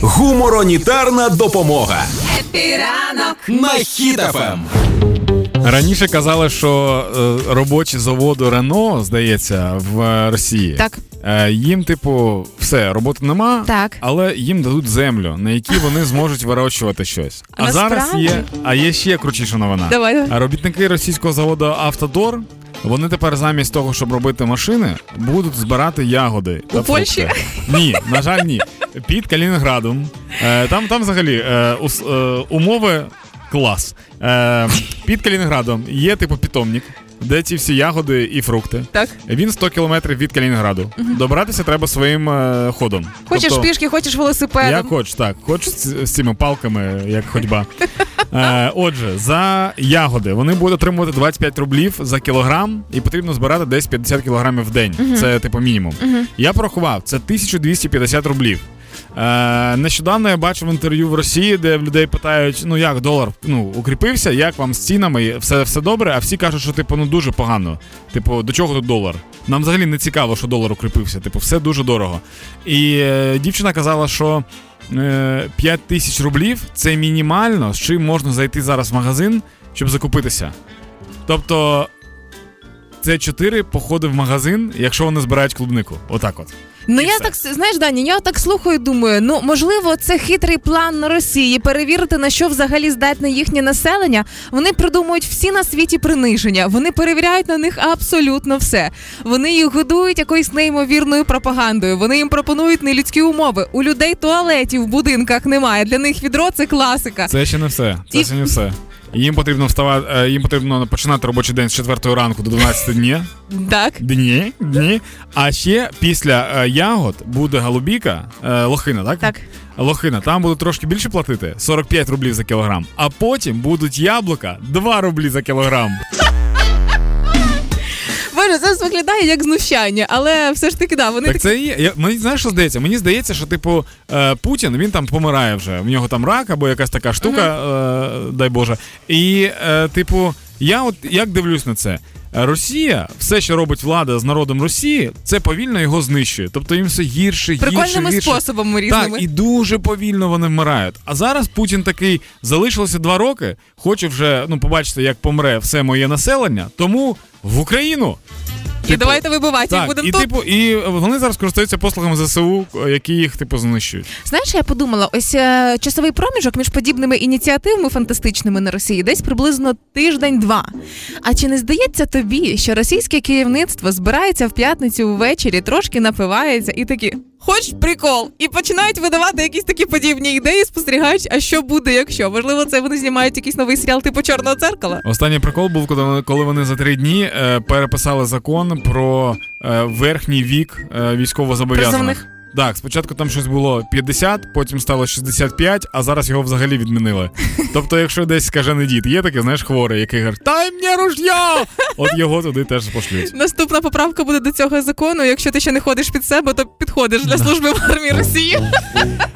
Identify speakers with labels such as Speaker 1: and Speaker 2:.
Speaker 1: Гуморонітарна допомога. Е, і ранок на Хіт FM.
Speaker 2: Раніше казали, що е, робочі заводу Рено, здається, в Росії.
Speaker 3: Так.
Speaker 2: Е, їм, типу, все, роботи нема,
Speaker 3: Так.
Speaker 2: але їм дадуть землю, на якій вони зможуть вирощувати щось. А,
Speaker 3: А
Speaker 2: зараз є, а є ще крутіша новина.
Speaker 3: Давай, давай.
Speaker 2: Робітники російського заводу Автодор. Вони тепер замість того, щоб робити машини, будуть збирати ягоди. та
Speaker 3: Польщі?
Speaker 2: фрукти. Ні, на жаль, ні. Під Калінінградом. Е, там, там взагалі е, е, умови клас. Під Калінінградом є типу питомник, де ці всі ягоди і фрукти.
Speaker 3: Так.
Speaker 2: Він 100 кілометрів від Калінінграду. Добратися треба своїм ходом.
Speaker 3: Хочеш
Speaker 2: Тобто-
Speaker 3: пішки, хочеш велосипедом.
Speaker 2: я хоч, так, хоч з, з цими палками, як ходьба. Е, отже, за ягоди вони будуть отримувати 25 рублів за кілограм, і потрібно збирати десь 50 кілограмів в день. Це типу мінімум. Я порахував, це 1250 рублів. Е, нещодавно я бачив інтерв'ю в Росії, де людей питають: ну як долар ну, укріпився, як вам з цінами, все, все добре, а всі кажуть, що типу ну дуже погано. Типу, до чого тут долар? Нам взагалі не цікаво, що долар укріпився. Типу, все дуже дорого. І е, дівчина казала, що 5 тисяч рублів це мінімально, з чим можна зайти зараз в магазин, щоб закупитися. Тобто. Це чотири походи в магазин, якщо вони збирають клубнику. Отак от.
Speaker 3: Ну
Speaker 2: І
Speaker 3: я
Speaker 2: все.
Speaker 3: так знаєш, Дані, я так слухаю, думаю, ну можливо, це хитрий план на Росії перевірити на що взагалі здатне їхнє населення. Вони придумують всі на світі приниження. Вони перевіряють на них абсолютно все. Вони їх годують якоюсь неймовірною пропагандою. Вони їм пропонують нелюдські умови. У людей туалетів в будинках немає. Для них відро це класика.
Speaker 2: Це ще не все. Це
Speaker 3: І-
Speaker 2: ще не все. Їм потрібно вставати, е, їм потрібно починати робочий день з 4 ранку до 12 дні.
Speaker 3: Так.
Speaker 2: Дні, дні. А ще після е, ягод буде голубіка, е, лохина, так?
Speaker 3: Так.
Speaker 2: Лохина, там будуть трошки більше платити 45 рублів за кілограм. А потім будуть яблука 2 рублі за кілограм.
Speaker 3: Боже, це виглядає як знущання, але все ж таки да, вони
Speaker 2: Так
Speaker 3: такі.
Speaker 2: це і є. Я, мені знаєш, що здається? Мені здається, що типу е, Путін він там помирає вже. В нього там рак або якась така штука, е, дай Боже. І, е, типу, я от як дивлюсь на це. Росія, все, що робить влада з народом Росії, це повільно його знищує. Тобто їм все гірше, гірше,
Speaker 3: Прикольними
Speaker 2: гірше.
Speaker 3: способами різними.
Speaker 2: Так, і дуже повільно вони вмирають. А зараз Путін такий залишилося два роки, хоче вже ну побачити, як помре все моє населення, тому в Україну.
Speaker 3: І давайте вибивати їх будемо
Speaker 2: і
Speaker 3: тут.
Speaker 2: типу, і вони зараз користуються послугами ЗСУ, які їх типу знищують.
Speaker 3: Знаєш, я подумала, ось е, часовий проміжок між подібними ініціативами фантастичними на Росії десь приблизно тиждень-два. А чи не здається тобі, що російське керівництво збирається в п'ятницю ввечері, трошки напивається і такі. Хоч прикол, і починають видавати якісь такі подібні ідеї, спостерігають, а що буде, якщо можливо, це вони знімають якийсь новий серіал типу чорного церкала.
Speaker 2: Останній прикол був, коли вони, за три дні е, переписали закон про е, верхній вік е, військовозобов'язаних. Так, спочатку там щось було 50, потім стало 65, а зараз його взагалі відмінили. Тобто, якщо десь скажений дід, є такий, знаєш, хворий, який каже, дай мені ружья! От його туди теж пошлють.
Speaker 3: Наступна поправка буде до цього закону. Якщо ти ще не ходиш під себе, то підходиш для служби в армії Росії.